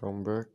come back